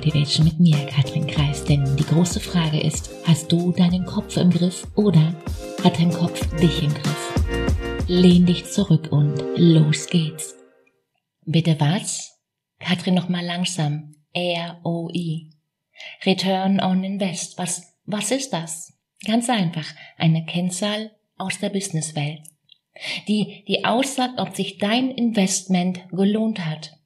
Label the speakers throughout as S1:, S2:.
S1: Motivation mit mir, Katrin Kreis. Denn die große Frage ist, hast du deinen Kopf im Griff oder hat dein Kopf dich im Griff? Lehn dich zurück und los geht's. Bitte was? Katrin noch mal langsam. ROI. Return on Invest. Was, was ist das? Ganz einfach. Eine Kennzahl aus der Businesswelt. Die, die aussagt, ob sich dein Investment gelohnt hat.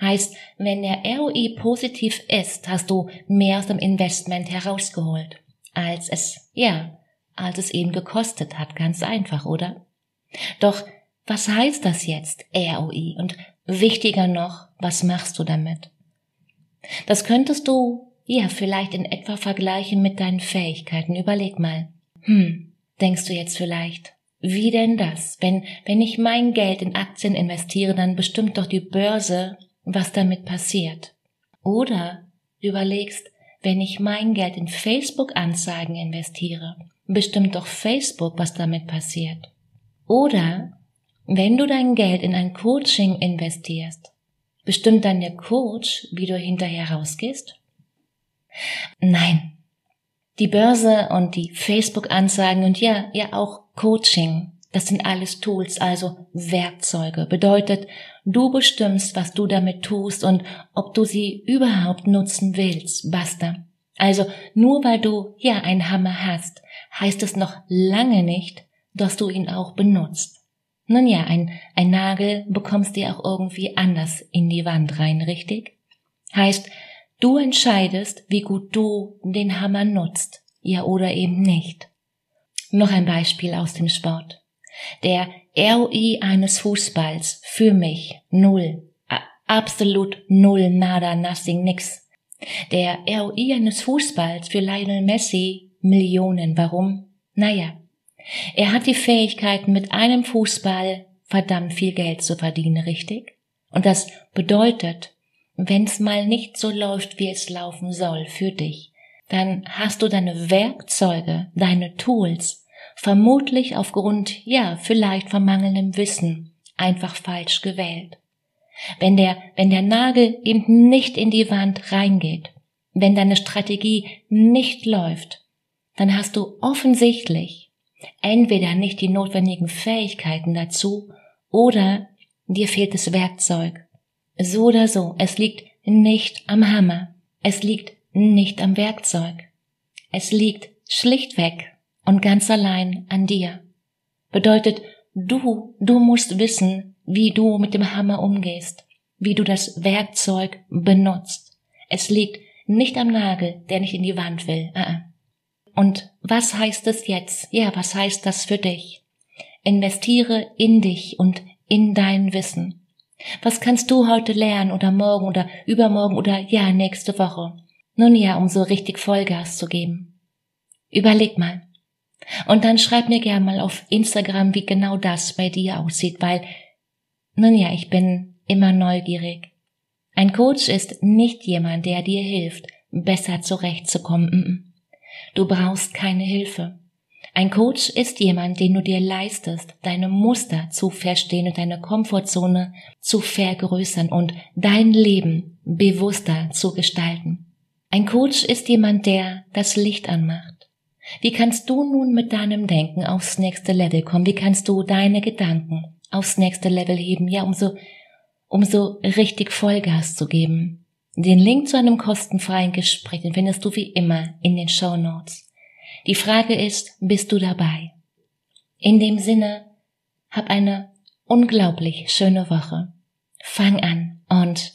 S1: Heißt, wenn der ROI positiv ist, hast du mehr aus dem Investment herausgeholt, als es, ja, als es eben gekostet hat. Ganz einfach, oder? Doch was heißt das jetzt, ROI? Und wichtiger noch, was machst du damit? Das könntest du, ja, vielleicht in etwa vergleichen mit deinen Fähigkeiten. Überleg mal. Hm, denkst du jetzt vielleicht, wie denn das? Wenn, wenn ich mein Geld in Aktien investiere, dann bestimmt doch die Börse, was damit passiert. Oder überlegst, wenn ich mein Geld in Facebook-Anzeigen investiere, bestimmt doch Facebook, was damit passiert. Oder wenn du dein Geld in ein Coaching investierst, bestimmt dann der Coach, wie du hinterher rausgehst? Nein. Die Börse und die Facebook-Anzeigen und ja, ja auch Coaching das sind alles Tools, also Werkzeuge. Bedeutet, du bestimmst, was du damit tust und ob du sie überhaupt nutzen willst. Basta. Also nur weil du ja einen Hammer hast, heißt es noch lange nicht, dass du ihn auch benutzt. Nun ja, ein, ein Nagel bekommst du auch irgendwie anders in die Wand rein, richtig? Heißt, du entscheidest, wie gut du den Hammer nutzt, ja oder eben nicht. Noch ein Beispiel aus dem Sport. Der ROI eines Fußballs für mich null. Absolut null, nada, nothing, nix. Der ROI eines Fußballs für Lionel Messi Millionen. Warum? Naja, er hat die Fähigkeit, mit einem Fußball verdammt viel Geld zu verdienen, richtig? Und das bedeutet, wenn's mal nicht so läuft, wie es laufen soll für dich, dann hast du deine Werkzeuge, deine Tools, vermutlich aufgrund, ja, vielleicht von mangelndem Wissen, einfach falsch gewählt. Wenn der, wenn der Nagel eben nicht in die Wand reingeht, wenn deine Strategie nicht läuft, dann hast du offensichtlich entweder nicht die notwendigen Fähigkeiten dazu oder dir fehlt das Werkzeug. So oder so, es liegt nicht am Hammer, es liegt nicht am Werkzeug. Es liegt schlichtweg und ganz allein an dir. Bedeutet, du, du musst wissen, wie du mit dem Hammer umgehst, wie du das Werkzeug benutzt. Es liegt nicht am Nagel, der nicht in die Wand will. Ah, ah. Und was heißt es jetzt? Ja, was heißt das für dich? Investiere in dich und in dein Wissen. Was kannst du heute lernen oder morgen oder übermorgen oder ja nächste Woche? Nun ja, um so richtig Vollgas zu geben. Überleg mal. Und dann schreib mir gern mal auf Instagram, wie genau das bei dir aussieht, weil, nun ja, ich bin immer neugierig. Ein Coach ist nicht jemand, der dir hilft, besser zurechtzukommen. Du brauchst keine Hilfe. Ein Coach ist jemand, den du dir leistest, deine Muster zu verstehen und deine Komfortzone zu vergrößern und dein Leben bewusster zu gestalten. Ein Coach ist jemand, der das Licht anmacht wie kannst du nun mit deinem Denken aufs nächste Level kommen? Wie kannst du deine Gedanken aufs nächste Level heben? Ja, um so, um so richtig Vollgas zu geben. Den Link zu einem kostenfreien Gespräch, den findest du wie immer in den Show Notes. Die Frage ist, bist du dabei? In dem Sinne, hab eine unglaublich schöne Woche. Fang an und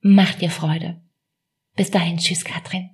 S1: mach dir Freude. Bis dahin, tschüss, Katrin.